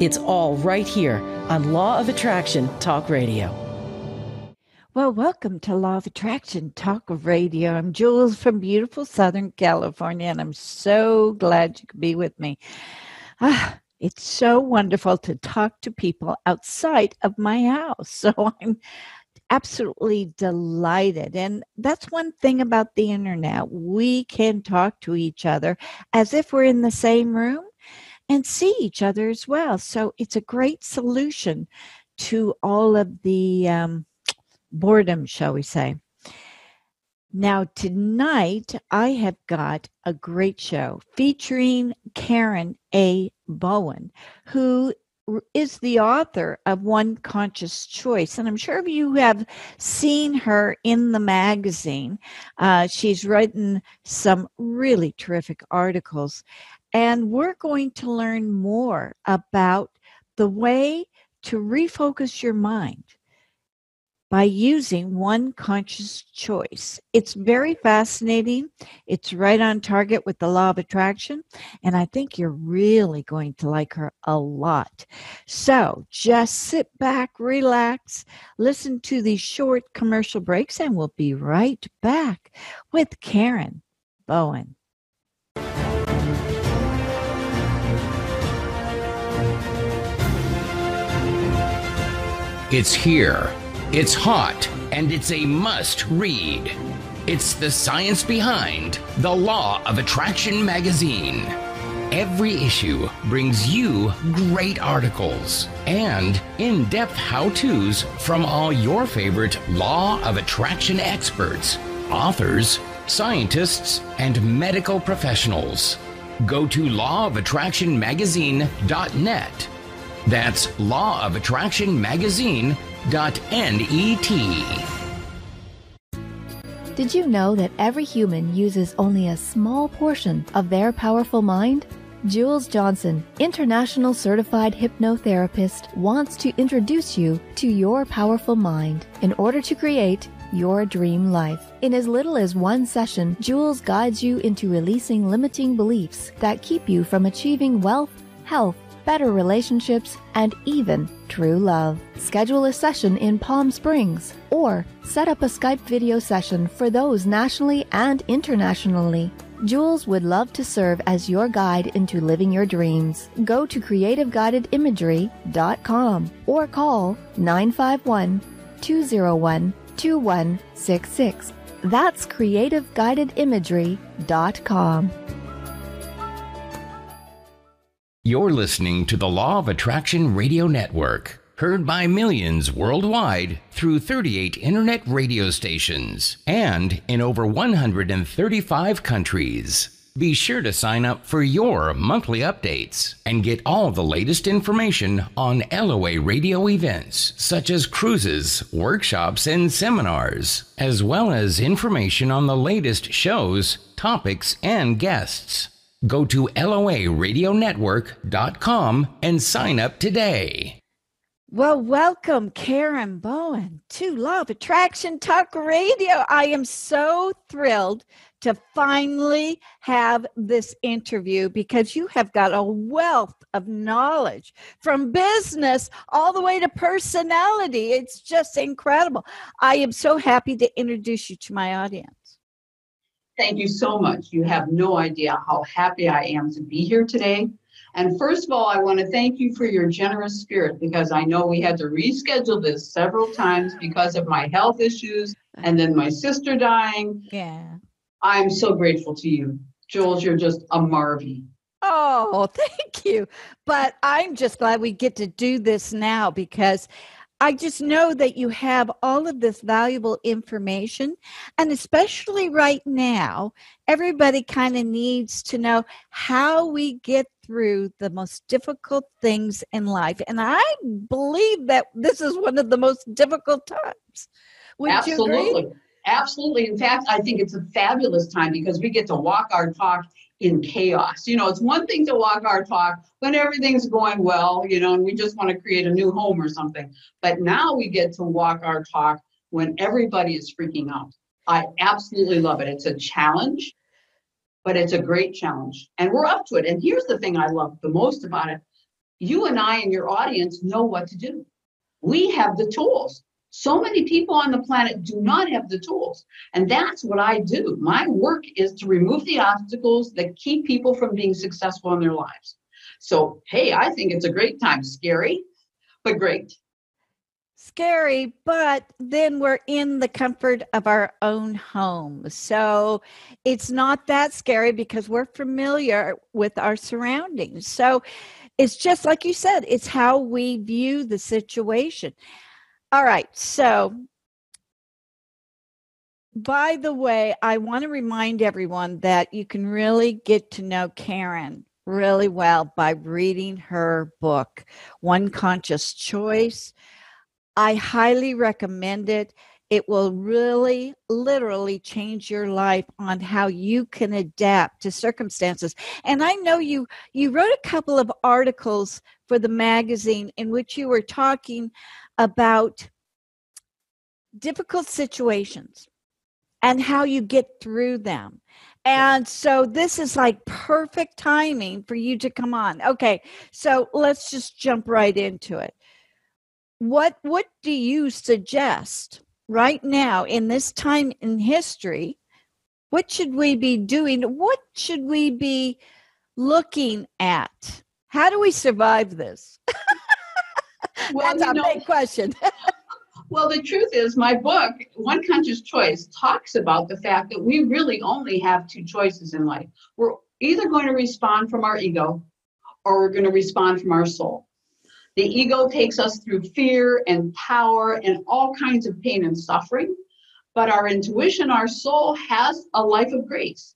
It's all right here on Law of Attraction Talk Radio. Well, welcome to Law of Attraction Talk Radio. I'm Jules from beautiful Southern California, and I'm so glad you could be with me. Ah, it's so wonderful to talk to people outside of my house. So I'm absolutely delighted. And that's one thing about the internet. We can talk to each other as if we're in the same room and see each other as well. So it's a great solution to all of the um, boredom, shall we say. Now, tonight I have got a great show featuring Karen A. Bowen, who is the author of One Conscious Choice. And I'm sure you have seen her in the magazine. Uh, she's written some really terrific articles. And we're going to learn more about the way to refocus your mind by using one conscious choice. It's very fascinating. It's right on target with the law of attraction. And I think you're really going to like her a lot. So just sit back, relax, listen to these short commercial breaks, and we'll be right back with Karen Bowen. It's here it's hot and it's a must read. It's the science behind The Law of Attraction magazine. Every issue brings you great articles and in depth how to's from all your favorite Law of Attraction experts, authors, scientists, and medical professionals. Go to lawofattractionmagazine.net. That's lawofattractionmagazine.net net. Did you know that every human uses only a small portion of their powerful mind? Jules Johnson, international certified hypnotherapist, wants to introduce you to your powerful mind in order to create your dream life. In as little as one session, Jules guides you into releasing limiting beliefs that keep you from achieving wealth, health, better relationships, and even true love. Schedule a session in Palm Springs or set up a Skype video session for those nationally and internationally. Jules would love to serve as your guide into living your dreams. Go to creativeguidedimagery.com or call 951 201 2166. That's creativeguidedimagery.com. You're listening to the Law of Attraction Radio Network, heard by millions worldwide through 38 internet radio stations and in over 135 countries. Be sure to sign up for your monthly updates and get all the latest information on LOA radio events such as cruises, workshops, and seminars, as well as information on the latest shows, topics, and guests. Go to LOARadionetwork.com and sign up today. Well, welcome, Karen Bowen, to of Attraction Talk Radio. I am so thrilled to finally have this interview because you have got a wealth of knowledge from business all the way to personality. It's just incredible. I am so happy to introduce you to my audience. Thank you so much. You have no idea how happy I am to be here today. And first of all, I want to thank you for your generous spirit because I know we had to reschedule this several times because of my health issues and then my sister dying. Yeah. I'm so grateful to you. Jules, you're just a Marvy. Oh, thank you. But I'm just glad we get to do this now because I just know that you have all of this valuable information. And especially right now, everybody kind of needs to know how we get through the most difficult things in life. And I believe that this is one of the most difficult times. Would Absolutely. Absolutely. In fact, I think it's a fabulous time because we get to walk our talk in chaos. You know, it's one thing to walk our talk when everything's going well, you know, and we just want to create a new home or something. But now we get to walk our talk when everybody is freaking out. I absolutely love it. It's a challenge, but it's a great challenge. And we're up to it. And here's the thing I love the most about it you and I and your audience know what to do. We have the tools. So many people on the planet do not have the tools. And that's what I do. My work is to remove the obstacles that keep people from being successful in their lives. So, hey, I think it's a great time. Scary, but great. Scary, but then we're in the comfort of our own home. So it's not that scary because we're familiar with our surroundings. So it's just like you said, it's how we view the situation. All right. So, by the way, I want to remind everyone that you can really get to know Karen really well by reading her book, One Conscious Choice. I highly recommend it. It will really, literally change your life on how you can adapt to circumstances. And I know you you wrote a couple of articles for the magazine in which you were talking about difficult situations and how you get through them. And so this is like perfect timing for you to come on. Okay, so let's just jump right into it. What what do you suggest right now in this time in history? What should we be doing? What should we be looking at? How do we survive this? well, That's a know, big question. well, the truth is, my book, One Conscious Choice, talks about the fact that we really only have two choices in life. We're either going to respond from our ego or we're going to respond from our soul. The ego takes us through fear and power and all kinds of pain and suffering, but our intuition, our soul has a life of grace.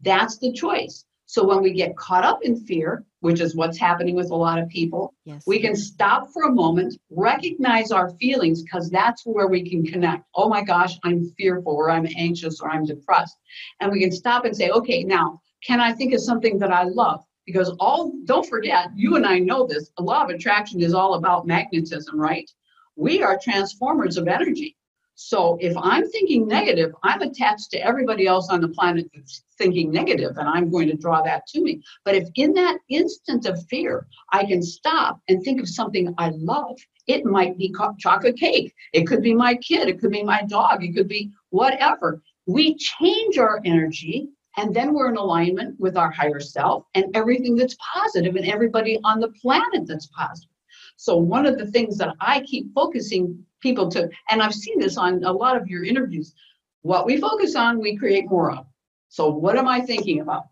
That's the choice. So when we get caught up in fear, which is what's happening with a lot of people, yes. we can stop for a moment, recognize our feelings, because that's where we can connect. Oh my gosh, I'm fearful, or I'm anxious, or I'm depressed. And we can stop and say, okay, now, can I think of something that I love? Because all, don't forget, you and I know this, a law of attraction is all about magnetism, right? We are transformers of energy. So if I'm thinking negative, I'm attached to everybody else on the planet that's thinking negative, and I'm going to draw that to me. But if in that instant of fear, I can stop and think of something I love, it might be chocolate cake. It could be my kid. It could be my dog. It could be whatever. We change our energy, and then we're in alignment with our higher self and everything that's positive and everybody on the planet that's positive. So, one of the things that I keep focusing people to, and I've seen this on a lot of your interviews, what we focus on, we create more of. So, what am I thinking about?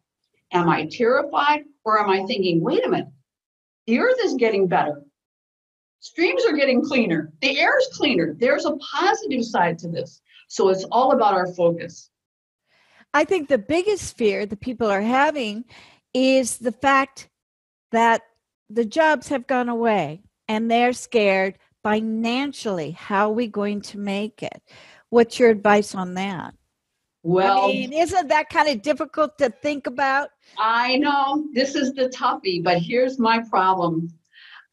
Am I terrified or am I thinking, wait a minute, the earth is getting better? Streams are getting cleaner. The air is cleaner. There's a positive side to this. So, it's all about our focus. I think the biggest fear that people are having is the fact that the jobs have gone away and they're scared financially. How are we going to make it? What's your advice on that? Well, I mean, isn't that kind of difficult to think about? I know this is the toughie, but here's my problem.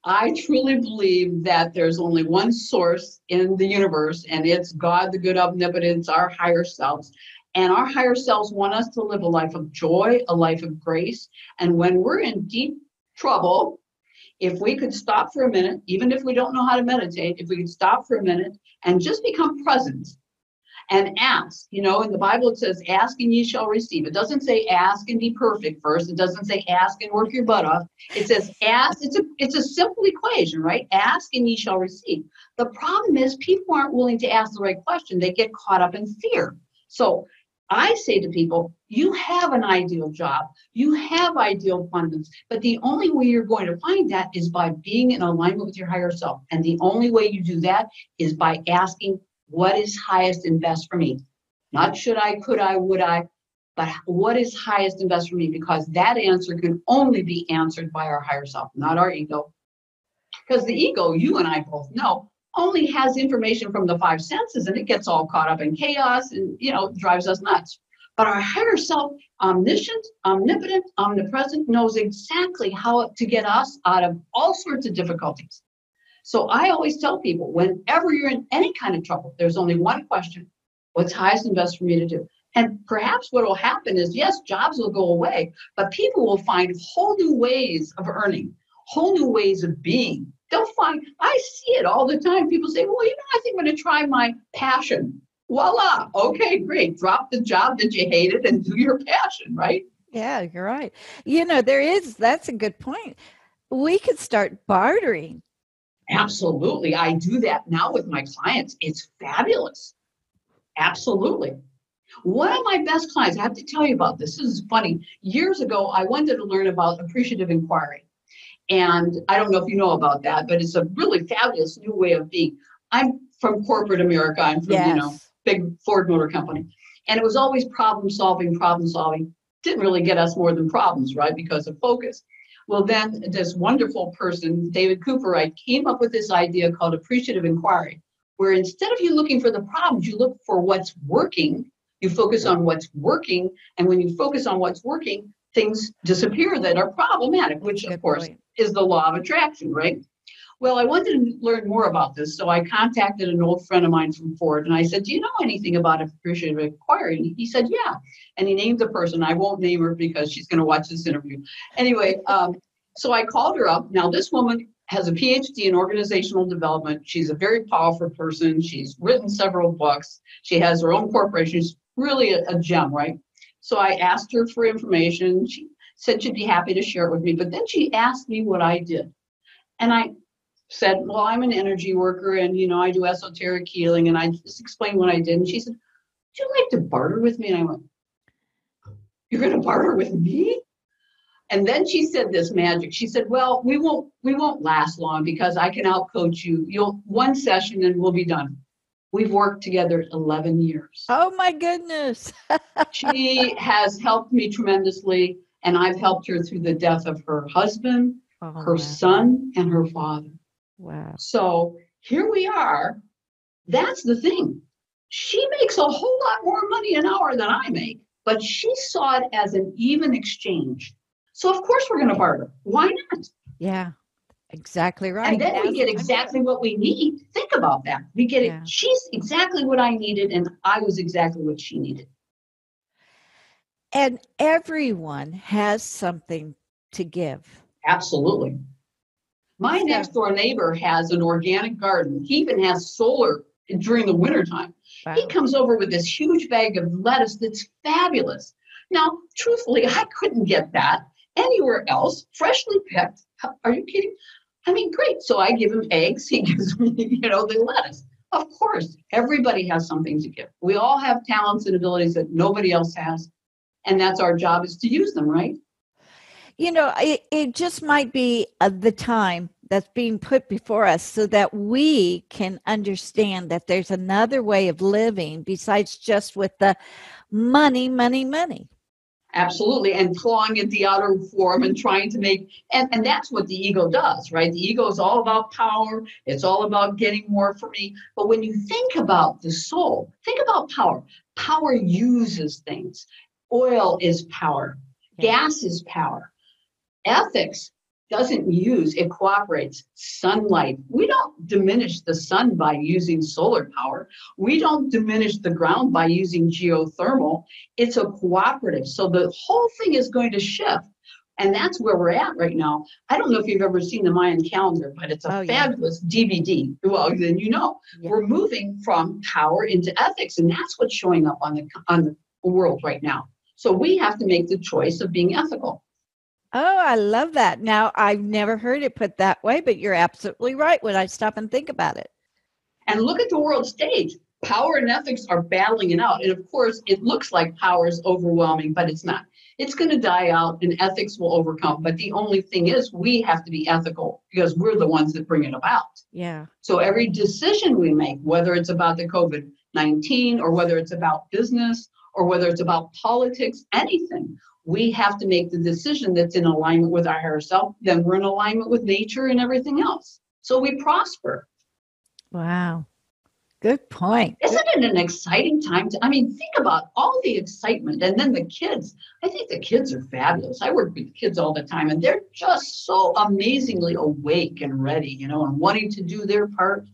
I truly believe that there's only one source in the universe, and it's God, the good omnipotence, our higher selves. And our higher selves want us to live a life of joy, a life of grace. And when we're in deep trouble, if we could stop for a minute, even if we don't know how to meditate, if we could stop for a minute and just become present and ask. You know, in the Bible it says, ask and ye shall receive. It doesn't say ask and be perfect first. It doesn't say ask and work your butt off. It says ask. It's a it's a simple equation, right? Ask and ye shall receive. The problem is people aren't willing to ask the right question. They get caught up in fear. So I say to people, you have an ideal job, you have ideal abundance, but the only way you're going to find that is by being in alignment with your higher self. And the only way you do that is by asking, what is highest and best for me? Not should I, could I, would I, but what is highest and best for me? Because that answer can only be answered by our higher self, not our ego. Because the ego, you and I both know, only has information from the five senses and it gets all caught up in chaos and you know drives us nuts. But our higher self omniscient omnipotent omnipresent knows exactly how to get us out of all sorts of difficulties. So i always tell people whenever you're in any kind of trouble there's only one question what's highest and best for me to do? And perhaps what will happen is yes jobs will go away but people will find whole new ways of earning whole new ways of being they'll find I see it all the time. People say, well, you know, I think I'm going to try my passion. Voila. Okay, great. Drop the job that you hated and do your passion, right? Yeah, you're right. You know, there is, that's a good point. We could start bartering. Absolutely. I do that now with my clients. It's fabulous. Absolutely. One of my best clients, I have to tell you about this. This is funny. Years ago, I wanted to learn about appreciative inquiry. And I don't know if you know about that, but it's a really fabulous new way of being. I'm from corporate America. I'm from, yes. you know, big Ford Motor Company. And it was always problem solving, problem solving. Didn't really get us more than problems, right? Because of focus. Well, then this wonderful person, David Cooperrider, came up with this idea called appreciative inquiry, where instead of you looking for the problems, you look for what's working. You focus on what's working. And when you focus on what's working, things disappear that are problematic, which Good of course point. is the law of attraction, right? Well, I wanted to learn more about this, so I contacted an old friend of mine from Ford, and I said, "Do you know anything about appreciative inquiry?" he said, "Yeah," and he named the person. I won't name her because she's going to watch this interview. Anyway, um, so I called her up. Now, this woman has a PhD in organizational development. She's a very powerful person. She's written several books. She has her own corporation. She's really a, a gem, right? So I asked her for information. She said she'd be happy to share it with me. But then she asked me what I did. And I said, Well, I'm an energy worker and, you know, I do esoteric healing. And I just explained what I did. And she said, Would you like to barter with me? And I went, You're going to barter with me? And then she said this magic. She said, "Well, we won't we won't last long because I can outcoach you. You'll one session and we'll be done." We've worked together 11 years. Oh my goodness. she has helped me tremendously, and I've helped her through the death of her husband, oh, her wow. son, and her father. Wow. So here we are. That's the thing. She makes a whole lot more money an hour than I make, but she saw it as an even exchange. So, of course, we're going to barter. Why not? Yeah. Exactly right. And then we get exactly what we need. Think about that. We get yeah. it. She's exactly what I needed, and I was exactly what she needed. And everyone has something to give. Absolutely. My next door neighbor has an organic garden. He even has solar during the wintertime. Wow. He comes over with this huge bag of lettuce that's fabulous. Now, truthfully, I couldn't get that anywhere else, freshly picked. Are you kidding? I mean, great. So I give him eggs. He gives me, you know, the lettuce. Of course, everybody has something to give. We all have talents and abilities that nobody else has. And that's our job is to use them, right? You know, it, it just might be uh, the time that's being put before us so that we can understand that there's another way of living besides just with the money, money, money absolutely and clawing at the outer form and trying to make and, and that's what the ego does right? The ego is all about power it's all about getting more for me. But when you think about the soul think about power. Power uses things. Oil is power. Gas is power. Ethics doesn't use, it cooperates. Sunlight. We don't diminish the sun by using solar power. We don't diminish the ground by using geothermal. It's a cooperative. So the whole thing is going to shift. And that's where we're at right now. I don't know if you've ever seen the Mayan calendar, but it's a Oh, yeah. fabulous DVD. Well, then you know Yeah. we're moving from power into ethics, and that's what's showing up on the on the world right now. So we have to make the choice of being ethical. Oh, I love that. Now, I've never heard it put that way, but you're absolutely right when I stop and think about it. And look at the world stage. Power and ethics are battling it out. And of course, it looks like power is overwhelming, but it's not. It's going to die out and ethics will overcome. But the only thing is, we have to be ethical because we're the ones that bring it about. Yeah. So every decision we make, whether it's about the COVID 19 or whether it's about business or whether it's about politics, anything, we have to make the decision that's in alignment with our higher self. Then we're in alignment with nature and everything else. So we prosper. Wow. Good point. Isn't it an exciting time to? I mean, think about all the excitement and then the kids. I think the kids are fabulous. I work with kids all the time and they're just so amazingly awake and ready, you know, and wanting to do their part.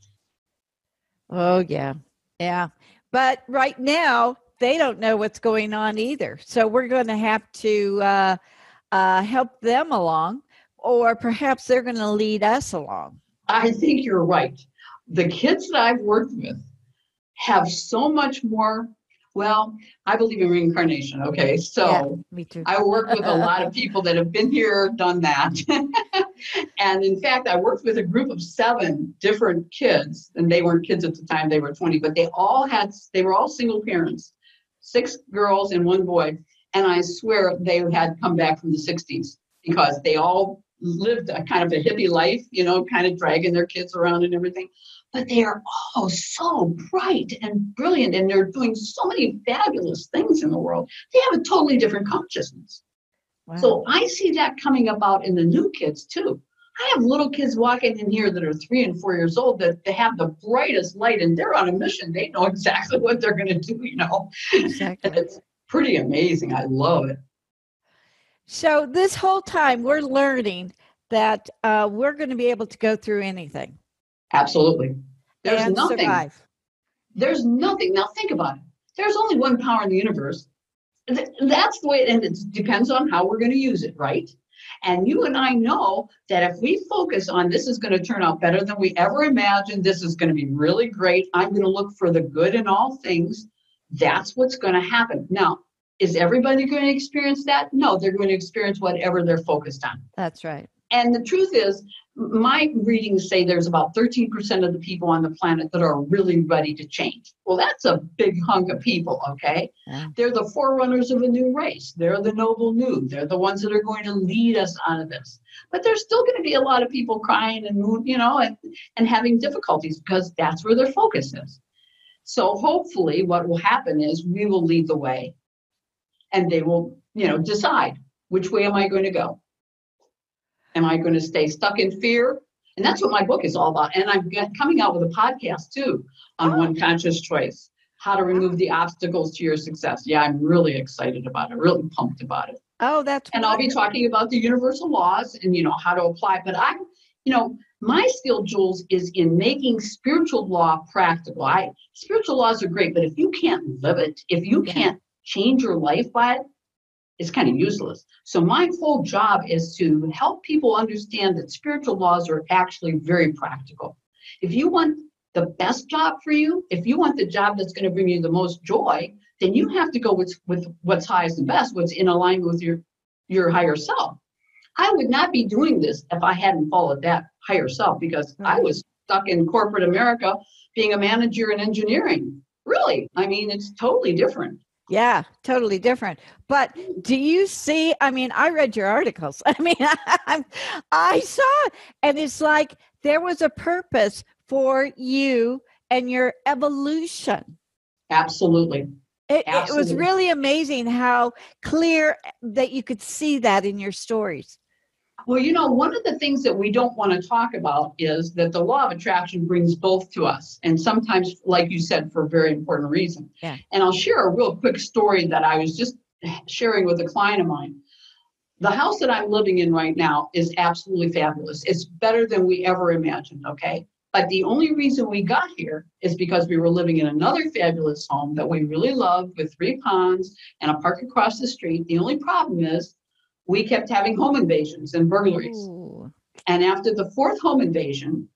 Oh, yeah. Yeah. But right now, they don't know what's going on either. So we're going to have to uh, uh, help them along, or perhaps they're going to lead us along. I think you're right. The kids that I've worked with have so much more. Well, I believe in reincarnation. Okay. So Yeah, me too. I work with a lot of people that have been here, done that. and in fact, I worked with a group of seven different kids, and they weren't kids at the time, they were 20, but they all had, they were all single parents, six girls and one boy. And I swear they had come back from the 60s because they all lived a kind of a hippie life, you know, kind of dragging their kids around and everything. But they are all so bright and brilliant, and they're doing so many fabulous things in the world. They have a totally different consciousness. Wow. So I see that coming about in the new kids too. I have little kids walking in here that are three and four years old that they have the brightest light and they're on a mission. They know exactly what they're going to do, you know. exactly. And it's pretty amazing. I love it. So this whole time, we're learning that uh, we're going to be able to go through anything Absolutely. There's and nothing. survive. There's nothing. Now think about it. There's only one power in the universe. That's the way, and it depends on how we're going to use it, right? And you and I know that if we focus on this is going to turn out better than we ever imagined, this is going to be really great. I'm going to look for the good in all things. That's what's going to happen. Now, is everybody going to experience that? No, they're going to experience whatever they're focused on. That's right. And the truth is, my readings say there's about 13% of the people on the planet that are really ready to change. Well, that's a big hunk of people, okay? Yeah. They're the forerunners of a new race. They're the noble new. They're the ones that are going to lead us out of this. But there's still going to be a lot of people crying and, you know, and, and having difficulties because that's where their focus is. So hopefully, what will happen is we will lead the way and they will, you know, decide which way am I going to go? Am I going to stay stuck in fear? And that's what my book is all about. And I'm coming out with a podcast too on Oh. one conscious choice, how to remove the obstacles to your success. Yeah, I'm really excited about it, really pumped about it. Oh, that's And I'll be talking about the universal laws and you know how to apply. But I'm, you know, my skill, Jules, is in making spiritual law practical. I spiritual laws are great, but if you can't live it, if you Yeah. can't change your life by it, it's kind of useless. So my whole job is to help people understand that spiritual laws are actually very practical. If you want the best job for you, if you want the job that's going to bring you the most joy, then you have to go with, with what's highest and best, what's in alignment with your your higher self. I would not be doing this if I hadn't followed that higher self because I was stuck in corporate America being a manager in engineering. Really, I mean, it's totally different. Yeah, totally different. But do you see? I mean, I read your articles. I mean, I, I saw it, and it's like there was a purpose for you and your evolution. Absolutely. It, it was really amazing how clear that you could see that in your stories. Well, you know, one of the things that we don't want to talk about is that the law of attraction brings both to us. And sometimes, like you said, for a very important reason. Yeah. And I'll share a real quick story that I was just sharing with a client of mine. The house that I'm living in right now is absolutely fabulous. It's better than we ever imagined, okay? But the only reason we got here is because we were living in another fabulous home that we really loved with three ponds and a park across the street. The only problem is we kept having home invasions and burglaries. Ooh. And after the fourth home invasion,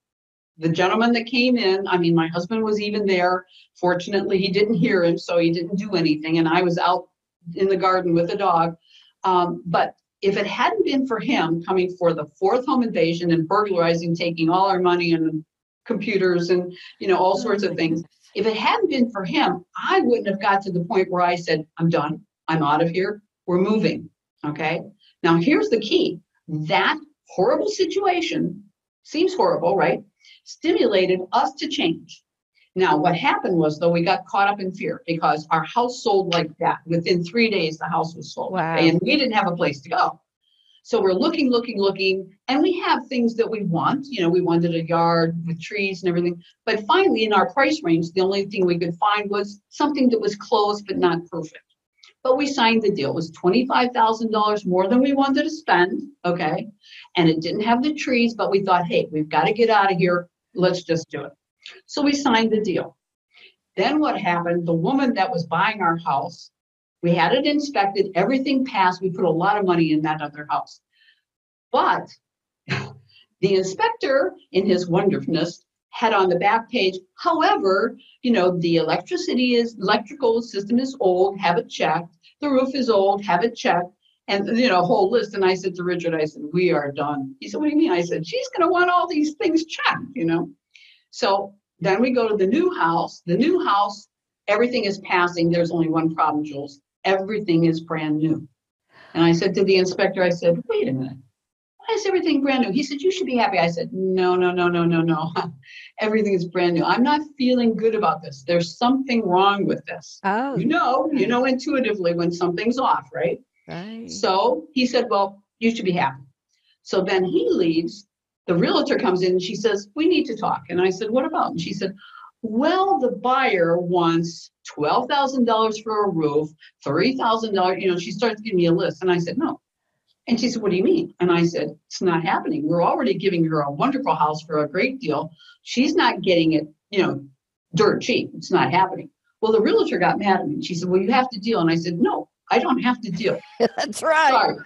the gentleman that came in, I mean, my husband was even there. Fortunately, he didn't hear him, so he didn't do anything. And I was out in the garden with a dog. Um, but if it hadn't been for him coming for the fourth home invasion and burglarizing, taking all our money and computers and you know all sorts of things, if it hadn't been for him, I wouldn't have got to the point where I said, "I'm done. I'm out of here. We're moving." Okay. Now here's the key: that horrible situation seems horrible, right? Stimulated us to change. Now, what happened was, though, we got caught up in fear because our house sold like that. Within three days, the house was sold. Wow. And we didn't have a place to go. So we're looking, looking, looking, and we have things that we want. You know, we wanted a yard with trees and everything. But finally, in our price range, the only thing we could find was something that was close but not perfect. But we signed the deal. It was $25,000 more than we wanted to spend. Okay. And it didn't have the trees, but we thought, hey, we've got to get out of here. Let's just do it. So we signed the deal. Then what happened? The woman that was buying our house, we had it inspected, everything passed. We put a lot of money in that other house. But the inspector, in his wonderfulness, had on the back page, however, you know, the electricity is electrical system is old, have it checked. The roof is old, have it checked. And you know, a whole list. And I said to Richard, I said, we are done. He said, What do you mean? I said, she's gonna want all these things checked, you know. So then we go to the new house. The new house, everything is passing. There's only one problem, Jules. Everything is brand new. And I said to the inspector, I said, wait a minute. Why is everything brand new? He said, you should be happy. I said, no, no, no, no, no, no. everything is brand new. I'm not feeling good about this. There's something wrong with this. Oh, You know, you know intuitively when something's off, right? right. So he said, Well, you should be happy. So then he leaves. The realtor comes in and she says, We need to talk. And I said, What about? And she said, Well, the buyer wants $12,000 for a roof, $30,000. You know, she starts giving me a list. And I said, No. And she said, What do you mean? And I said, It's not happening. We're already giving her a wonderful house for a great deal. She's not getting it, you know, dirt cheap. It's not happening. Well, the realtor got mad at me. She said, Well, you have to deal. And I said, No, I don't have to deal. That's right. Sorry.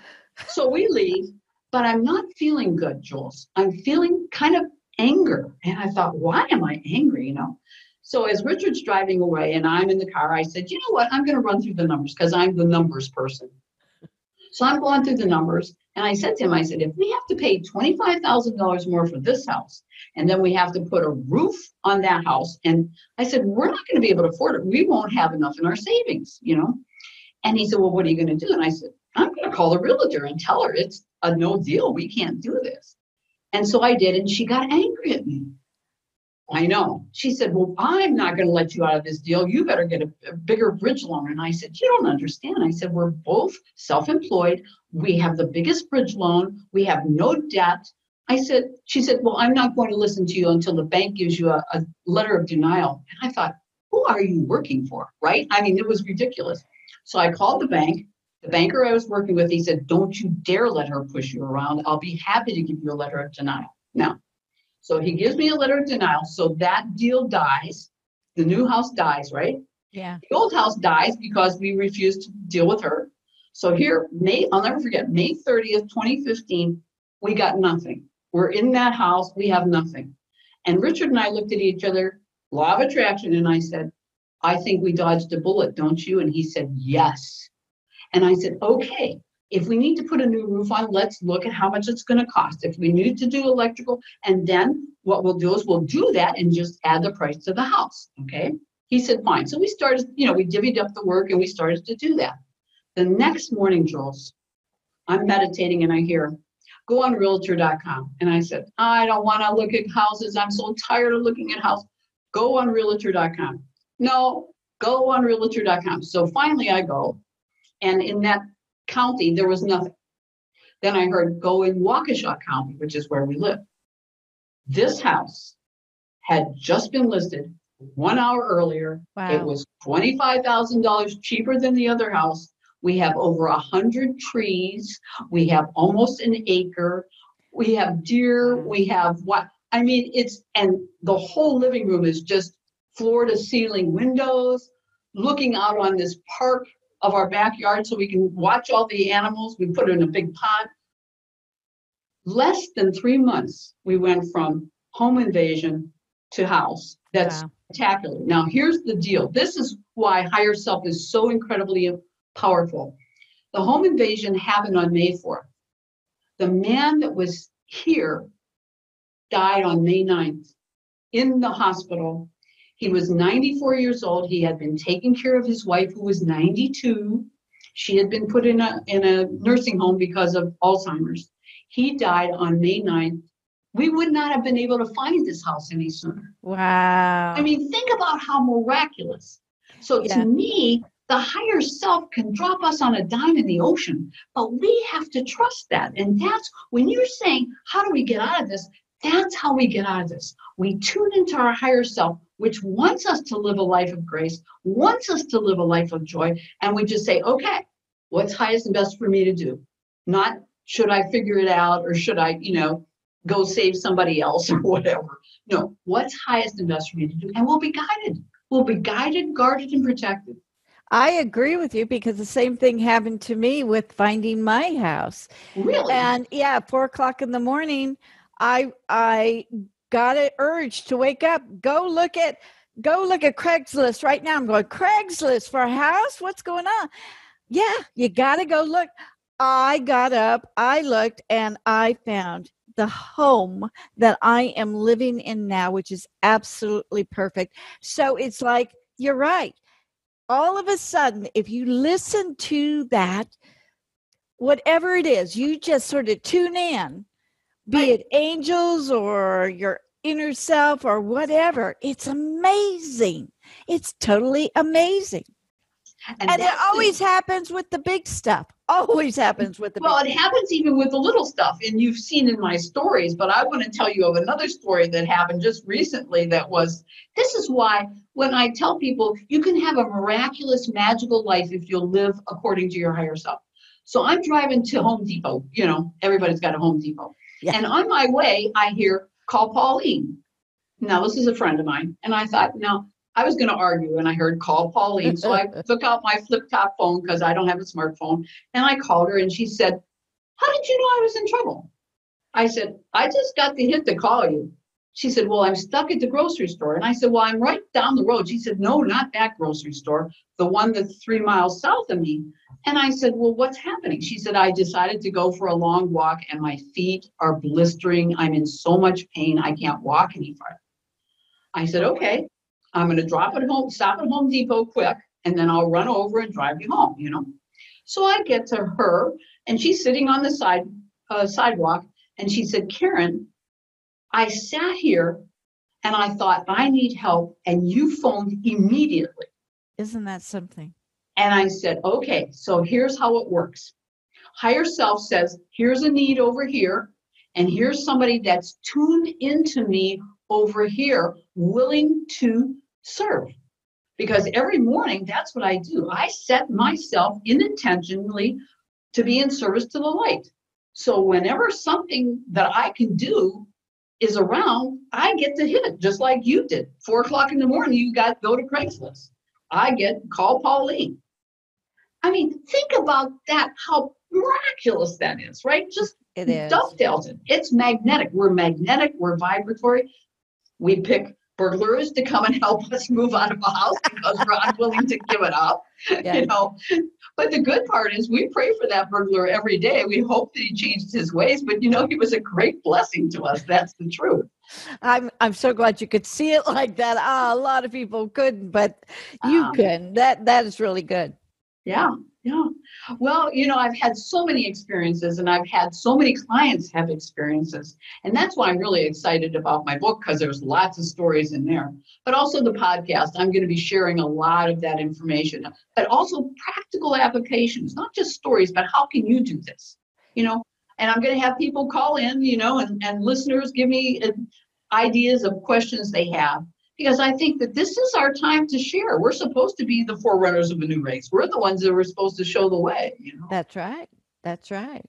So we leave, but I'm not feeling good, Jules. I'm feeling kind of anger. And I thought, why am I angry? You know? So as Richard's driving away and I'm in the car, I said, you know what? I'm going to run through the numbers because I'm the numbers person. So I'm going through the numbers. And I said to him, I said, if we have to pay $25,000 more for this house, and then we have to put a roof on that house, and I said, we're not going to be able to afford it. We won't have enough in our savings, you know? And he said, well, what are you going to do? And I said, I'm going to call the realtor and tell her it's a no deal. We can't do this. And so I did, and she got angry at me. I know. She said, Well, I'm not going to let you out of this deal. You better get a, a bigger bridge loan. And I said, You don't understand. I said, We're both self employed. We have the biggest bridge loan. We have no debt. I said, She said, Well, I'm not going to listen to you until the bank gives you a, a letter of denial. And I thought, Who are you working for? Right? I mean, it was ridiculous. So I called the bank. The banker I was working with, he said, Don't you dare let her push you around. I'll be happy to give you a letter of denial. Now, so he gives me a letter of denial. So that deal dies. The new house dies, right? Yeah. The old house dies because we refused to deal with her. So here, May, I'll never forget, May 30th, 2015, we got nothing. We're in that house, we have nothing. And Richard and I looked at each other, law of attraction, and I said, I think we dodged a bullet, don't you? And he said, Yes. And I said, Okay, if we need to put a new roof on, let's look at how much it's going to cost. If we need to do electrical, and then what we'll do is we'll do that and just add the price to the house. Okay. He said, Fine. So we started, you know, we divvied up the work and we started to do that. The next morning, Jules, I'm meditating and I hear, go on realtor.com. And I said, I don't want to look at houses. I'm so tired of looking at houses. Go on realtor.com. No, go on realtor.com. So finally I go. And in that county, there was nothing. Then I heard go in Waukesha County, which is where we live. This house had just been listed one hour earlier. Wow. It was $25,000 cheaper than the other house. We have over a hundred trees. We have almost an acre. We have deer. We have what? I mean, it's, and the whole living room is just floor to ceiling windows, looking out on this park of our backyard so we can watch all the animals. We put it in a big pot. Less than three months, we went from home invasion to house. That's wow. spectacular. Now, here's the deal this is why higher self is so incredibly powerful. The home invasion happened on May 4th. The man that was here died on May 9th in the hospital. He was 94 years old. He had been taking care of his wife, who was 92. She had been put in a, in a nursing home because of Alzheimer's. He died on May 9th. We would not have been able to find this house any sooner. Wow. I mean, think about how miraculous. So yeah. to me, the higher self can drop us on a dime in the ocean, but we have to trust that. And that's when you're saying, how do we get out of this? That's how we get out of this. We tune into our higher self, which wants us to live a life of grace, wants us to live a life of joy. And we just say, okay, what's highest and best for me to do? Not should I figure it out or should I, you know, go save somebody else or whatever. No, what's highest and best for me to do? And we'll be guided. We'll be guided, guarded, and protected. I agree with you because the same thing happened to me with finding my house. Really? And yeah, four o'clock in the morning, I I got an urge to wake up, go look at go look at Craigslist right now. I'm going Craigslist for a house. What's going on? Yeah, you got to go look. I got up, I looked, and I found the home that I am living in now, which is absolutely perfect. So it's like, you're right. All of a sudden, if you listen to that, whatever it is, you just sort of tune in, be it angels or your inner self or whatever. It's amazing. It's totally amazing. And, and it always the, happens with the big stuff. Always happens with the well, it happens even with the little stuff. And you've seen in my stories, but I want to tell you of another story that happened just recently that was this is why when I tell people you can have a miraculous, magical life if you'll live according to your higher self. So I'm driving to Home Depot, you know, everybody's got a Home Depot. Yeah. And on my way, I hear, call Pauline. Now, this is a friend of mine. And I thought, now, I was going to argue and I heard call Pauline. So I took out my flip top phone because I don't have a smartphone and I called her and she said, How did you know I was in trouble? I said, I just got the hint to call you. She said, Well, I'm stuck at the grocery store. And I said, Well, I'm right down the road. She said, No, not that grocery store, the one that's three miles south of me. And I said, Well, what's happening? She said, I decided to go for a long walk and my feet are blistering. I'm in so much pain, I can't walk any farther. I said, Okay. I'm going to drop at home, stop at Home Depot quick, and then I'll run over and drive you home, you know. So I get to her, and she's sitting on the side uh, sidewalk, and she said, Karen, I sat here and I thought, I need help, and you phoned immediately. Isn't that something? And I said, okay, so here's how it works. Higher self says, here's a need over here, and here's somebody that's tuned into me over here willing to serve. Because every morning, that's what I do. I set myself intentionally to be in service to the light. So whenever something that I can do is around, I get to hit it just like you did. Four o'clock in the morning, you got to go to Craigslist. I get call Pauline. I mean, think about that, how miraculous that is, right? Just it is. dovetails it. It's magnetic. We're magnetic, we're vibratory we pick burglars to come and help us move out of a house because we're unwilling to give it up. Yeah. You know, but the good part is we pray for that burglar every day. We hope that he changed his ways, but you know, he was a great blessing to us. That's the truth. I'm I'm so glad you could see it like that. Ah, a lot of people couldn't, but you um, can. That that is really good. Yeah, yeah. Well, you know, I've had so many experiences and I've had so many clients have experiences. And that's why I'm really excited about my book because there's lots of stories in there. But also the podcast, I'm going to be sharing a lot of that information, but also practical applications, not just stories, but how can you do this? You know, and I'm going to have people call in, you know, and, and listeners give me uh, ideas of questions they have because I think that this is our time to share. We're supposed to be the forerunners of a new race. We're the ones that were supposed to show the way. You know? That's right. That's right.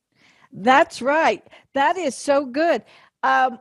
That's right. That is so good. Um,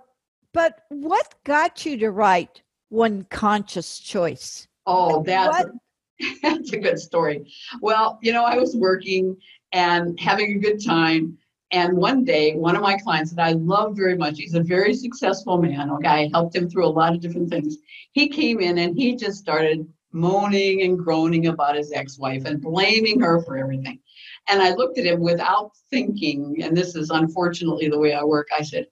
but what got you to write one conscious choice? Oh, that's what, That's a good story. Well, you know, I was working and having a good time. And one day, one of my clients that I love very much, he's a very successful man. Okay, I helped him through a lot of different things. He came in and he just started moaning and groaning about his ex wife and blaming her for everything. And I looked at him without thinking, and this is unfortunately the way I work. I said,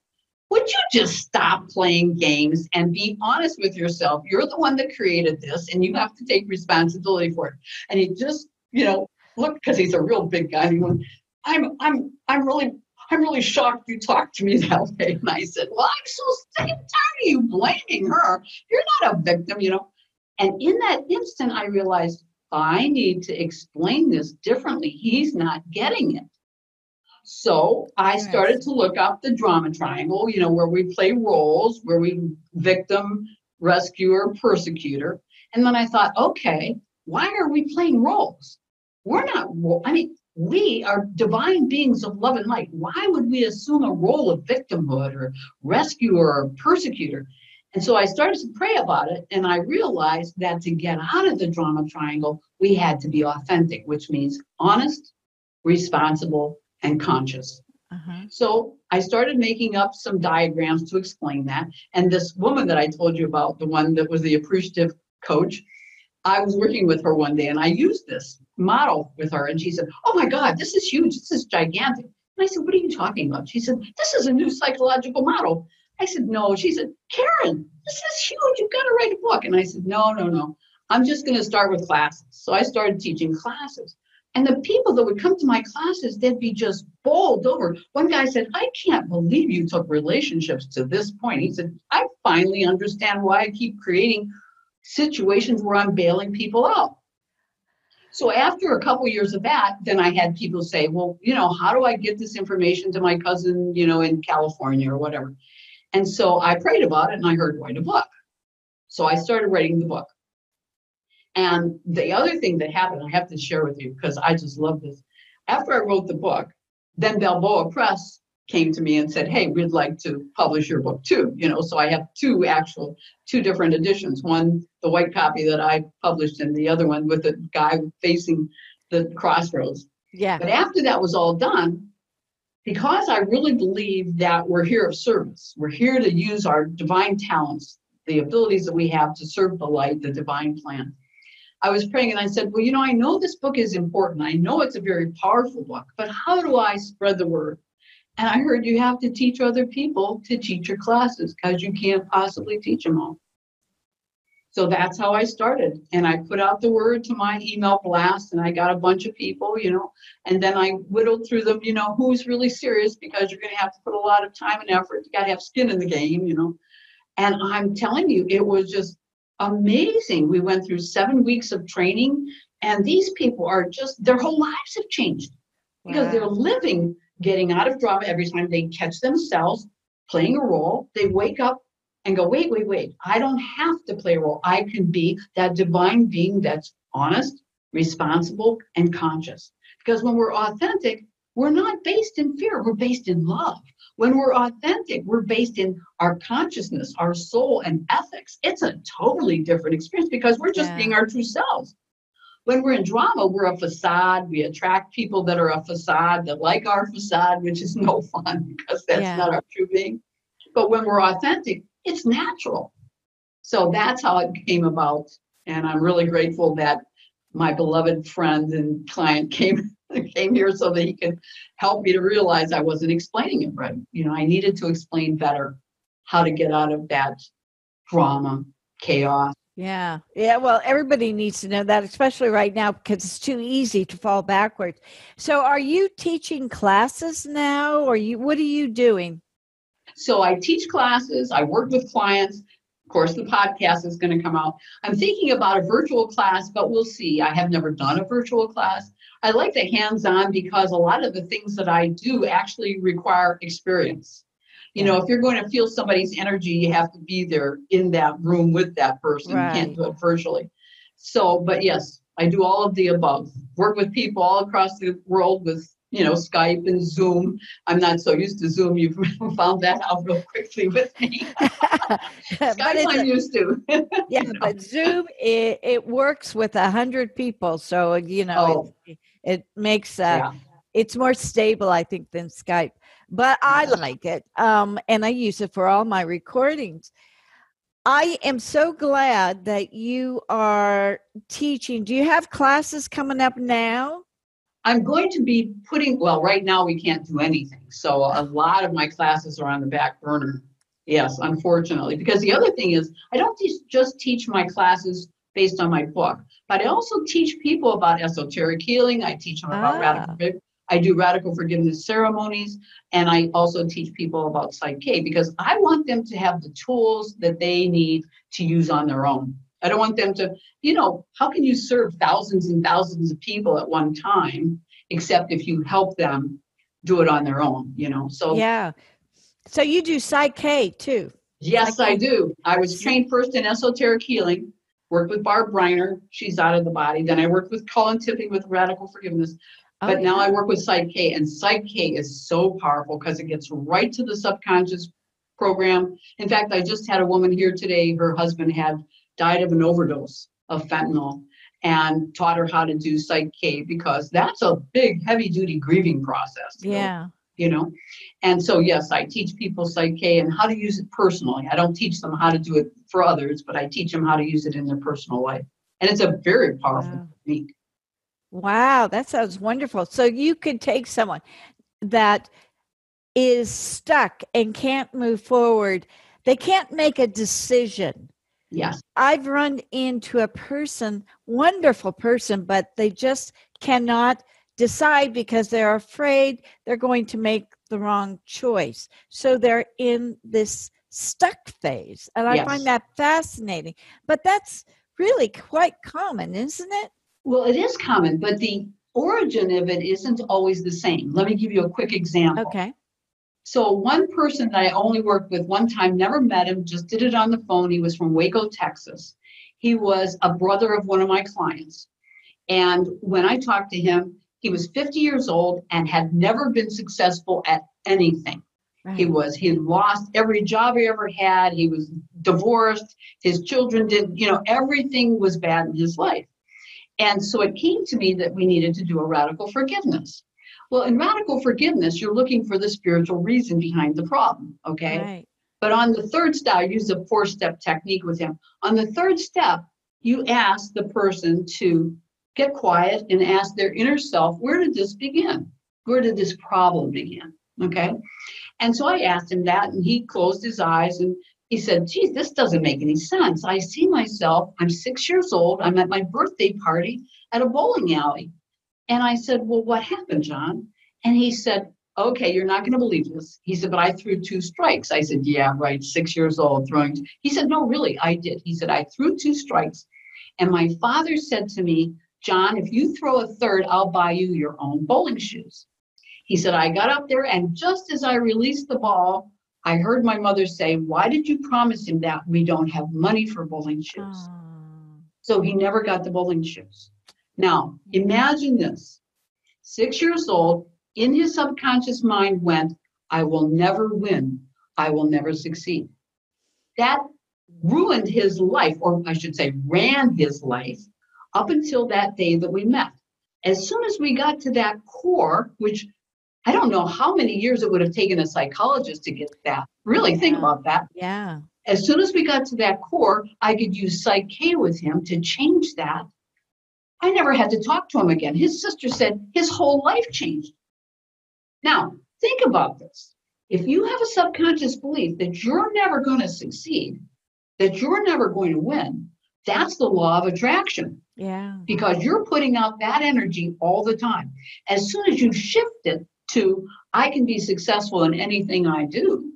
Would you just stop playing games and be honest with yourself? You're the one that created this and you have to take responsibility for it. And he just, you know, looked because he's a real big guy. He went, I'm I'm I'm really I'm really shocked you talked to me that way. And I said, Well, I'm so sick and tired of you blaming her. You're not a victim, you know. And in that instant, I realized I need to explain this differently. He's not getting it. So I started to look up the drama triangle, you know, where we play roles, where we victim, rescuer, persecutor. And then I thought, okay, why are we playing roles? We're not, I mean, we are divine beings of love and light. Why would we assume a role of victimhood or rescuer or persecutor? And so I started to pray about it, and I realized that to get out of the drama triangle, we had to be authentic, which means honest, responsible, and conscious. Uh-huh. So I started making up some diagrams to explain that. And this woman that I told you about, the one that was the appreciative coach, I was working with her one day and I used this model with her. And she said, Oh my God, this is huge. This is gigantic. And I said, What are you talking about? She said, This is a new psychological model. I said, no. She said, Karen, this is huge. You've got to write a book. And I said, no, no, no. I'm just going to start with classes. So I started teaching classes. And the people that would come to my classes, they'd be just bowled over. One guy said, I can't believe you took relationships to this point. He said, I finally understand why I keep creating situations where I'm bailing people out. So after a couple years of that, then I had people say, well, you know, how do I get this information to my cousin, you know, in California or whatever? And so I prayed about it and I heard write a book. So I started writing the book. And the other thing that happened, I have to share with you because I just love this. After I wrote the book, then Balboa Press came to me and said, Hey, we'd like to publish your book too. You know, so I have two actual, two different editions. One, the white copy that I published, and the other one with the guy facing the crossroads. Yeah. But after that was all done, because I really believe that we're here of service. We're here to use our divine talents, the abilities that we have to serve the light, the divine plan. I was praying and I said, Well, you know, I know this book is important. I know it's a very powerful book, but how do I spread the word? And I heard you have to teach other people to teach your classes because you can't possibly teach them all. So that's how I started. And I put out the word to my email blast and I got a bunch of people, you know, and then I whittled through them, you know, who's really serious because you're going to have to put a lot of time and effort. You got to have skin in the game, you know. And I'm telling you, it was just amazing. We went through seven weeks of training, and these people are just, their whole lives have changed because wow. they're living, getting out of drama every time they catch themselves playing a role. They wake up and go, wait, wait, wait, I don't have to play a role. I can be that divine being that's honest, responsible, and conscious. Because when we're authentic, we're not based in fear, we're based in love. When we're authentic, we're based in our consciousness, our soul, and ethics. It's a totally different experience because we're just yeah. being our true selves. When we're in drama, we're a facade. We attract people that are a facade that like our facade, which is no fun because that's yeah. not our true being. But when we're authentic, it's natural. So that's how it came about. And I'm really grateful that my beloved friend and client came came here so that he could help me to realize I wasn't explaining it right. You know, I needed to explain better how to get out of that drama, chaos. Yeah. Yeah. Well, everybody needs to know that, especially right now, because it's too easy to fall backwards. So are you teaching classes now or you what are you doing? So I teach classes, I work with clients. Of course, the podcast is going to come out. I'm thinking about a virtual class, but we'll see. I have never done a virtual class. I like the hands on because a lot of the things that I do actually require experience. You know, if you're going to feel somebody's energy, you have to be there in that room with that person. Right. You can't do it virtually. So, but yes, I do all of the above. Work with people all across the world with you know, Skype and Zoom. I'm not so used to Zoom. You've found that out real quickly with me. Skype I'm used to. yeah, know? but Zoom it, it works with a hundred people, so you know oh. it, it makes uh, yeah. it's more stable, I think, than Skype. But I like it, um, and I use it for all my recordings. I am so glad that you are teaching. Do you have classes coming up now? I'm going to be putting, well, right now we can't do anything. So a lot of my classes are on the back burner. Yes, unfortunately. Because the other thing is, I don't just teach my classes based on my book, but I also teach people about esoteric healing. I teach them about ah. radical I do radical forgiveness ceremonies, and I also teach people about Psych K because I want them to have the tools that they need to use on their own. I don't want them to, you know, how can you serve thousands and thousands of people at one time, except if you help them do it on their own, you know? So, yeah. So you do Psych K too? Yes. I do. I was trained first in esoteric healing, worked with Barb Reiner. She's out of the body. Then I worked with Colin Tipping with radical forgiveness. Oh, but now I work with Psych K, and Psych K is so powerful because it gets right to the subconscious program. In fact, I just had a woman here today. Her husband had died of an overdose of fentanyl and taught her how to do Psych K because that's a big, heavy duty grieving process. Yeah. Know, you know, and so yes, I teach people Psych K and how to use it personally. I don't teach them how to do it for others, but I teach them how to use it in their personal life. And it's a very powerful wow. technique. Wow, that sounds wonderful. So you could take someone that is stuck and can't move forward. They can't make a decision Yes. I've run into a person, wonderful person, but they just cannot decide because they're afraid they're going to make the wrong choice. So they're in this stuck phase. And I yes. find that fascinating. But that's really quite common, isn't it? Well, it is common, but the origin of it isn't always the same. Let me give you a quick example. Okay. So one person that I only worked with one time, never met him, just did it on the phone. He was from Waco, Texas. He was a brother of one of my clients. And when I talked to him, he was 50 years old and had never been successful at anything. Right. He was, he had lost every job he ever had. He was divorced. His children did, you know, everything was bad in his life. And so it came to me that we needed to do a radical forgiveness. Well, in radical forgiveness, you're looking for the spiritual reason behind the problem, okay? Right. But on the third step, I use a four step technique with him. On the third step, you ask the person to get quiet and ask their inner self, where did this begin? Where did this problem begin? Okay. And so I asked him that, and he closed his eyes and he said, Geez, this doesn't make any sense. I see myself, I'm six years old, I'm at my birthday party at a bowling alley. And I said, Well, what happened, John? And he said, Okay, you're not going to believe this. He said, But I threw two strikes. I said, Yeah, right, six years old throwing. He said, No, really, I did. He said, I threw two strikes. And my father said to me, John, if you throw a third, I'll buy you your own bowling shoes. He said, I got up there, and just as I released the ball, I heard my mother say, Why did you promise him that? We don't have money for bowling shoes. Oh. So he never got the bowling shoes. Now, imagine this six years old, in his subconscious mind went, I will never win. I will never succeed. That ruined his life, or I should say, ran his life up until that day that we met. As soon as we got to that core, which I don't know how many years it would have taken a psychologist to get that. Really yeah. think about that. Yeah. As soon as we got to that core, I could use Psych K with him to change that I never had to talk to him again. His sister said his whole life changed. Now, think about this. If you have a subconscious belief that you're never going to succeed, that you're never going to win, that's the law of attraction. Yeah. Because you're putting out that energy all the time. As soon as you shift it to, I can be successful in anything I do,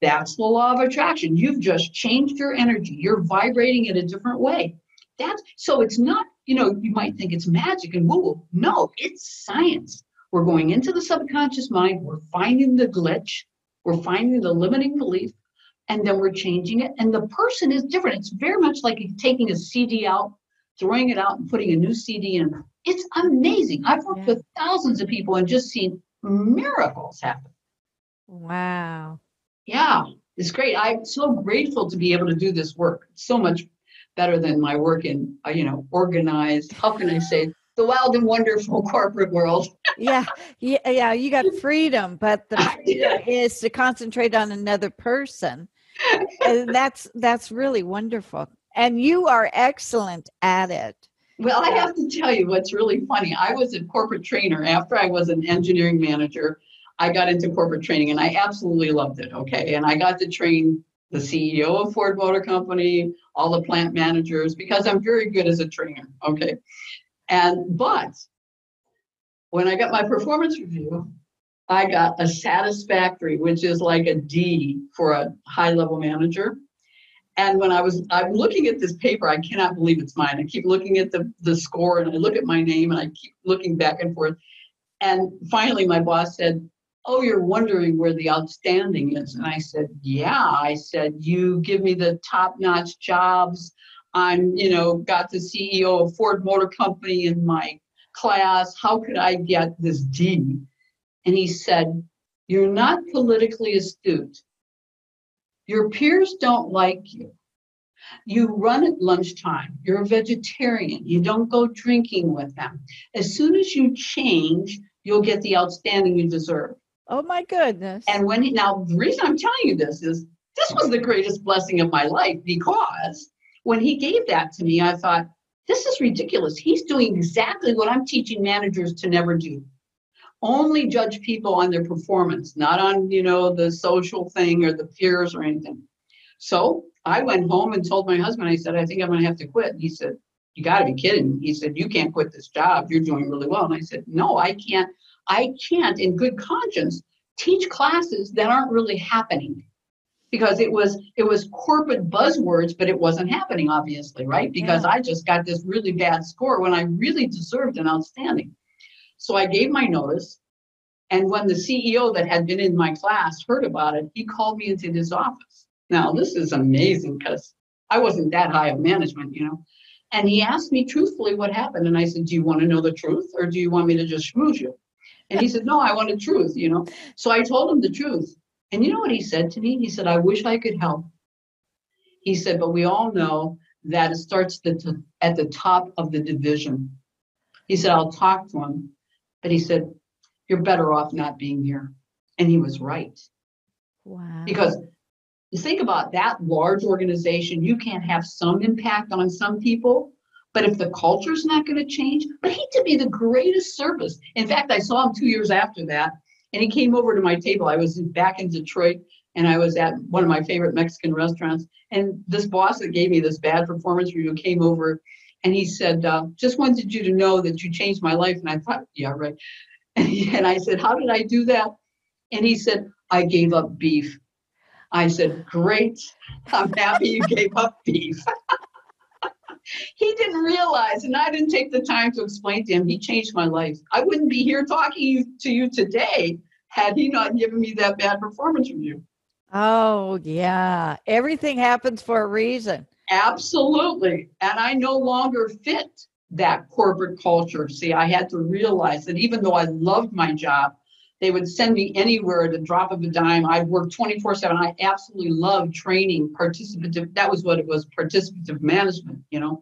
that's the law of attraction. You've just changed your energy. You're vibrating in a different way. That's so it's not you know, you might think it's magic and woo No, it's science. We're going into the subconscious mind, we're finding the glitch, we're finding the limiting belief, and then we're changing it. And the person is different. It's very much like taking a CD out, throwing it out, and putting a new CD in. It's amazing. I've worked Yeah. with thousands of people and just seen miracles happen. Wow. Yeah, it's great. I'm so grateful to be able to do this work. It's so much better than my work in, uh, you know, organized, how can I say, the wild and wonderful corporate world. Yeah. Yeah. Yeah. You got freedom, but the freedom is to concentrate on another person. And that's that's really wonderful. And you are excellent at it. Well, I have to tell you what's really funny. I was a corporate trainer after I was an engineering manager. I got into corporate training and I absolutely loved it. Okay. And I got to train the CEO of Ford Motor Company, all the plant managers, because I'm very good as a trainer. Okay. And, but when I got my performance review, I got a satisfactory, which is like a D for a high level manager. And when I was, I'm looking at this paper, I cannot believe it's mine. I keep looking at the, the score and I look at my name and I keep looking back and forth. And finally, my boss said, Oh, you're wondering where the outstanding is. And I said, Yeah. I said, You give me the top notch jobs. I'm, you know, got the CEO of Ford Motor Company in my class. How could I get this D? And he said, You're not politically astute. Your peers don't like you. You run at lunchtime. You're a vegetarian. You don't go drinking with them. As soon as you change, you'll get the outstanding you deserve. Oh my goodness. And when he, now the reason I'm telling you this is this was the greatest blessing of my life because when he gave that to me, I thought, this is ridiculous. He's doing exactly what I'm teaching managers to never do. Only judge people on their performance, not on, you know, the social thing or the peers or anything. So I went home and told my husband, I said, I think I'm going to have to quit. And he said, You got to be kidding. He said, You can't quit this job. You're doing really well. And I said, No, I can't. I can't, in good conscience, teach classes that aren't really happening because it was it was corporate buzzwords but it wasn't happening obviously right because Yeah. i just got this really bad score when i really deserved an outstanding so i gave my notice and when the ceo that had been in my class heard about it he called me into his office now this is amazing because i wasn't that high of management you know and he asked me truthfully what happened and i said do you want to know the truth or do you want me to just schmooze you and he said no i want the truth you know so i told him the truth and you know what he said to me? He said, I wish I could help. He said, but we all know that it starts the t- at the top of the division. He said, I'll talk to him. But he said, You're better off not being here. And he was right. wow. Because you think about that large organization, you can have some impact on some people. But if the culture's not going to change, but he did me the greatest service. In fact, I saw him two years after that, and he came over to my table. I was back in Detroit, and I was at one of my favorite Mexican restaurants. And this boss that gave me this bad performance review came over, and he said, uh, "Just wanted you to know that you changed my life." And I thought, "Yeah, right." And, I said, "How did I do that?" And he said, "I gave up beef." I said, "Great! I'm happy you gave up beef." he didn't realize, and I didn't take the time to explain to him. He changed my life. I wouldn't be here talking to you today had he not given me that bad performance review. Oh, yeah. Everything happens for a reason. Absolutely. And I no longer fit that corporate culture. See, I had to realize that even though I loved my job, they would send me anywhere at a drop of a dime. I worked 24 7. I absolutely loved training, participative. That was what it was participative management, you know.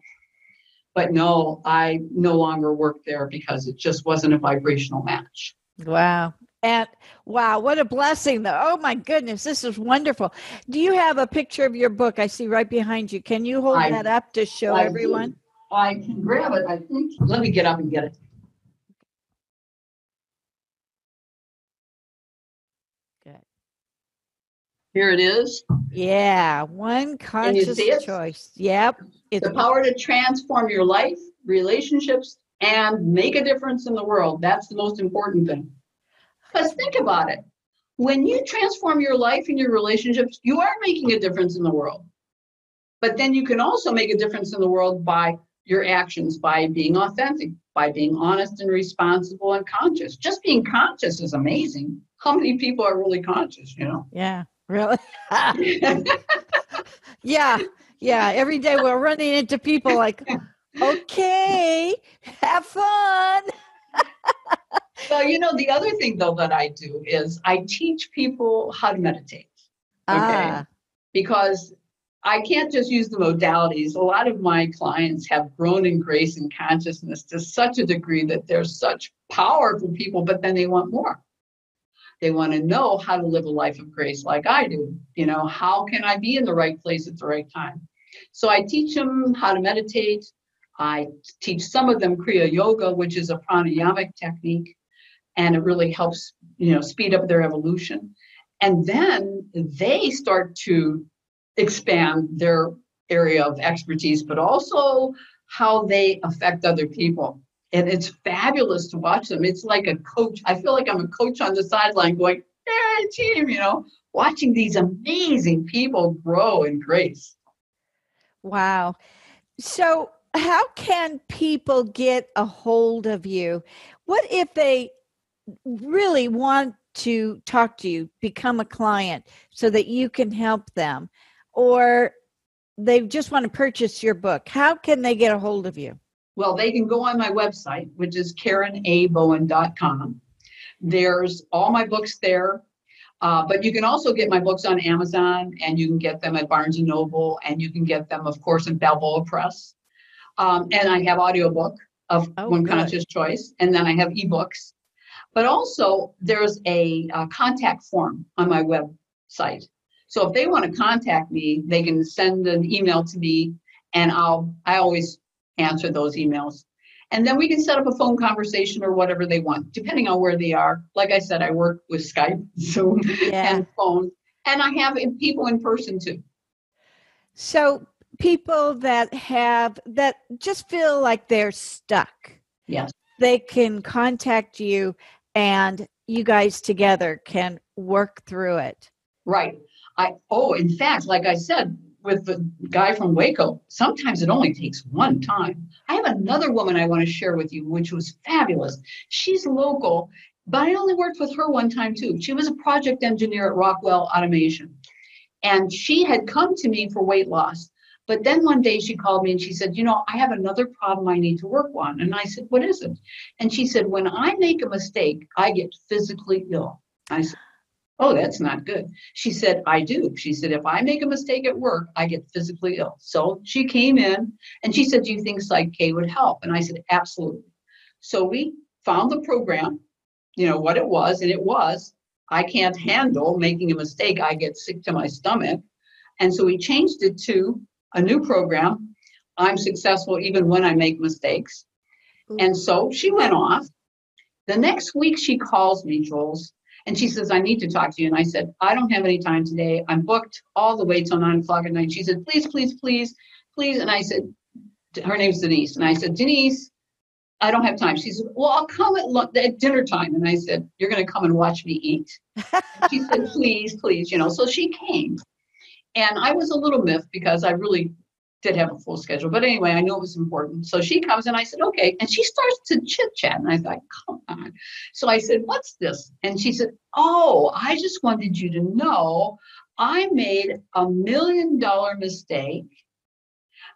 But no, I no longer work there because it just wasn't a vibrational match. Wow. And wow, what a blessing, though. Oh, my goodness. This is wonderful. Do you have a picture of your book? I see right behind you. Can you hold I- that up to show I do. everyone? I can grab it, I think. Let me get up and get it. Good. Here it is. Yeah. One conscious choice. Yep. It's the power to transform your life, relationships, and make a difference in the world. That's the most important thing. Because think about it. When you transform your life and your relationships, you are making a difference in the world. But then you can also make a difference in the world by your actions, by being authentic, by being honest and responsible and conscious. Just being conscious is amazing. How many people are really conscious, you know? yeah. Really? yeah. Yeah. Every day we're running into people like, okay, have fun. Well, you know, the other thing though that I do is I teach people how to meditate. Okay. Ah. Because I can't just use the modalities. A lot of my clients have grown in grace and consciousness to such a degree that they're such powerful people, but then they want more. They want to know how to live a life of grace like I do. You know, how can I be in the right place at the right time? So I teach them how to meditate. I teach some of them Kriya Yoga, which is a pranayamic technique, and it really helps, you know, speed up their evolution. And then they start to expand their area of expertise, but also how they affect other people. And it's fabulous to watch them. It's like a coach. I feel like I'm a coach on the sideline going, hey, team, you know, watching these amazing people grow in grace. Wow. So, how can people get a hold of you? What if they really want to talk to you, become a client so that you can help them? Or they just want to purchase your book. How can they get a hold of you? Well, they can go on my website, which is karenabowen.com. There's all my books there. Uh, but you can also get my books on Amazon and you can get them at Barnes and Noble and you can get them, of course, in Balboa Press. Um, and I have audiobook of oh, One good. Conscious Choice, and then I have ebooks. But also, there's a, a contact form on my website. So if they want to contact me, they can send an email to me, and I'll I always answer those emails. And then we can set up a phone conversation or whatever they want, depending on where they are. Like I said, I work with Skype, Zoom, yeah. and phone, and I have people in person too. So people that have that just feel like they're stuck. Yes. They can contact you and you guys together can work through it. Right. I oh, in fact, like I said, with the guy from Waco, sometimes it only takes one time. I have another woman I want to share with you, which was fabulous. She's local, but I only worked with her one time too. She was a project engineer at Rockwell Automation. And she had come to me for weight loss. But then one day she called me and she said, You know, I have another problem I need to work on. And I said, What is it? And she said, When I make a mistake, I get physically ill. I said, Oh, that's not good. She said, I do. She said, if I make a mistake at work, I get physically ill. So she came in and she said, Do you think Psych K would help? And I said, Absolutely. So we found the program, you know, what it was, and it was, I can't handle making a mistake. I get sick to my stomach. And so we changed it to a new program. I'm successful even when I make mistakes. And so she went off. The next week she calls me, Jules, and she says, I need to talk to you. And I said, I don't have any time today. I'm booked all the way till nine o'clock at night. She said, please, please, please, please. And I said, her name's Denise. And I said, Denise, I don't have time. She said, Well, I'll come at, at dinner time. And I said, You're going to come and watch me eat. she said, Please, please, you know. So she came. And I was a little miffed because I really did have a full schedule. But anyway, I knew it was important. So she comes and I said, okay. And she starts to chit chat. And I thought, come on. So I said, what's this? And she said, oh, I just wanted you to know I made a million dollar mistake,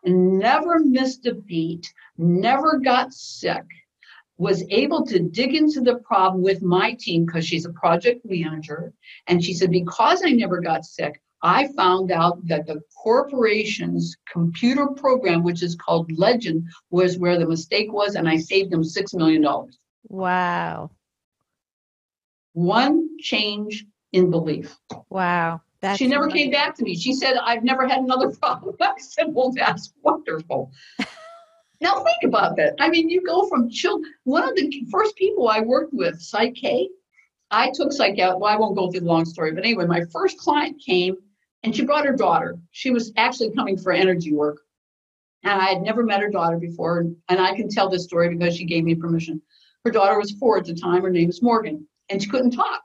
never missed a beat, never got sick. Was able to dig into the problem with my team because she's a project manager. And she said, because I never got sick, I found out that the corporation's computer program, which is called Legend, was where the mistake was, and I saved them $6 million. Wow. One change in belief. Wow. That's she never amazing. came back to me. She said, I've never had another problem. I said, Well, that's wonderful. now think about that. I mean, you go from children. One of the first people I worked with, Psych I took Psych out. Well, I won't go through the long story, but anyway, my first client came and she brought her daughter. She was actually coming for energy work. And I had never met her daughter before. And I can tell this story because she gave me permission. Her daughter was four at the time. Her name was Morgan, and she couldn't talk.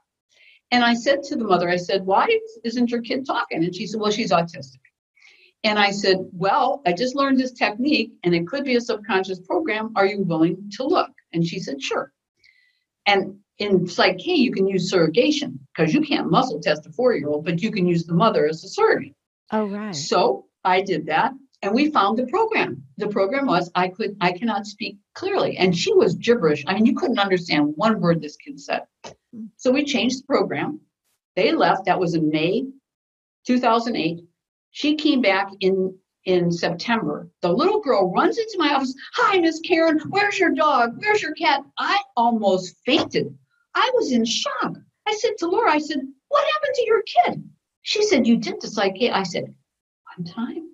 And I said to the mother, I said, Why isn't your kid talking? And she said, Well, she's autistic. And I said, Well, I just learned this technique, and it could be a subconscious program. Are you willing to look? And she said, Sure. And in Psych K, you can use surrogation because you can't muscle test a four year old, but you can use the mother as a surrogate. Oh, right. So I did that. and we found the program. The program was I could I cannot speak clearly, and she was gibberish. I mean, you couldn't understand one word this kid said. Hmm. So we changed the program. They left. That was in May 2008. She came back in in September. The little girl runs into my office. Hi, Miss Karen. Where's your dog? Where's your cat? I almost fainted. I was in shock. I said to Laura, I said, What happened to your kid? She said, You did the psyche. I said, One time.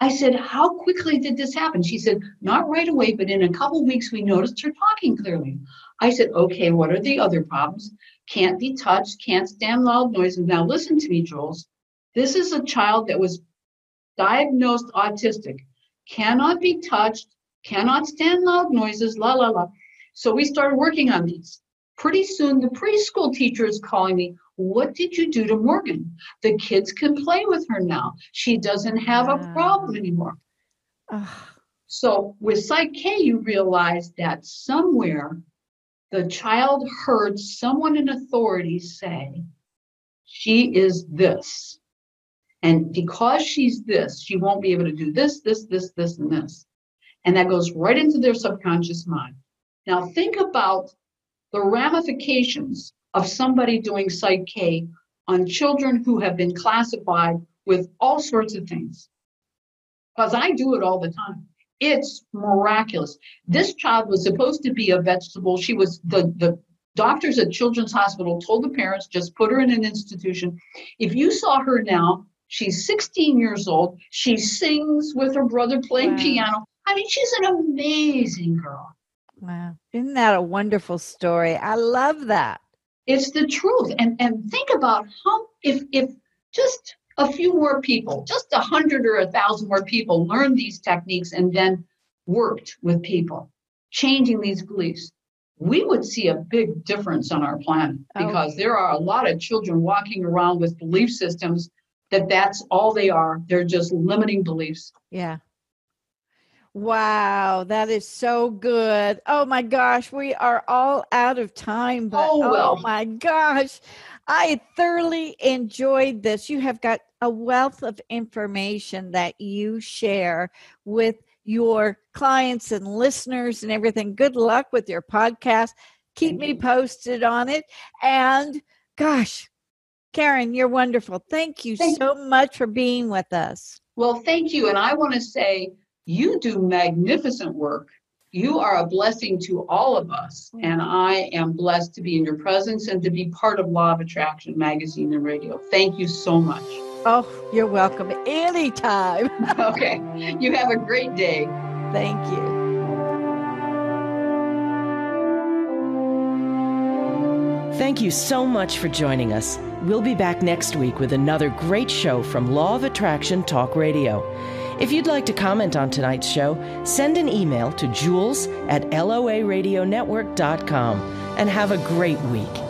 I said, How quickly did this happen? She said, Not right away, but in a couple weeks, we noticed her talking clearly. I said, Okay, what are the other problems? Can't be touched, can't stand loud noises. Now, listen to me, Jules. This is a child that was diagnosed autistic, cannot be touched, cannot stand loud noises, la, la, la. So we started working on these. Pretty soon, the preschool teacher is calling me. What did you do to Morgan? The kids can play with her now. She doesn't have a problem anymore. So with Psych K, you realize that somewhere the child heard someone in authority say, she is this. And because she's this, she won't be able to do this, this, this, this, and this. And that goes right into their subconscious mind. Now, think about the ramifications of somebody doing Psych K on children who have been classified with all sorts of things. Because I do it all the time. It's miraculous. This child was supposed to be a vegetable. She was the, the doctors at Children's Hospital told the parents just put her in an institution. If you saw her now, she's 16 years old. She sings with her brother playing Wow. piano. I mean, she's an amazing girl. Wow. Isn't that a wonderful story? I love that. It's the truth. And and think about how if if just a few more people, just a hundred or a thousand more people learned these techniques and then worked with people, changing these beliefs, we would see a big difference on our planet Oh. because there are a lot of children walking around with belief systems that that's all they are. They're just limiting beliefs. Yeah. Wow, that is so good. Oh my gosh, we are all out of time, but oh, oh, well. my gosh, I thoroughly enjoyed this. You have got a wealth of information that you share with your clients and listeners and everything. Good luck with your podcast. Keep me you. posted on it. And gosh, Karen, you're wonderful. Thank you Thank- so much for being with us. Well, thank you. And I want to say you do magnificent work. You are a blessing to all of us. And I am blessed to be in your presence and to be part of Law of Attraction magazine and radio. Thank you so much. Oh, you're welcome anytime. Okay. You have a great day. Thank you. Thank you so much for joining us. We'll be back next week with another great show from Law of Attraction Talk Radio. If you'd like to comment on tonight's show, send an email to jules at loaradionetwork.com and have a great week.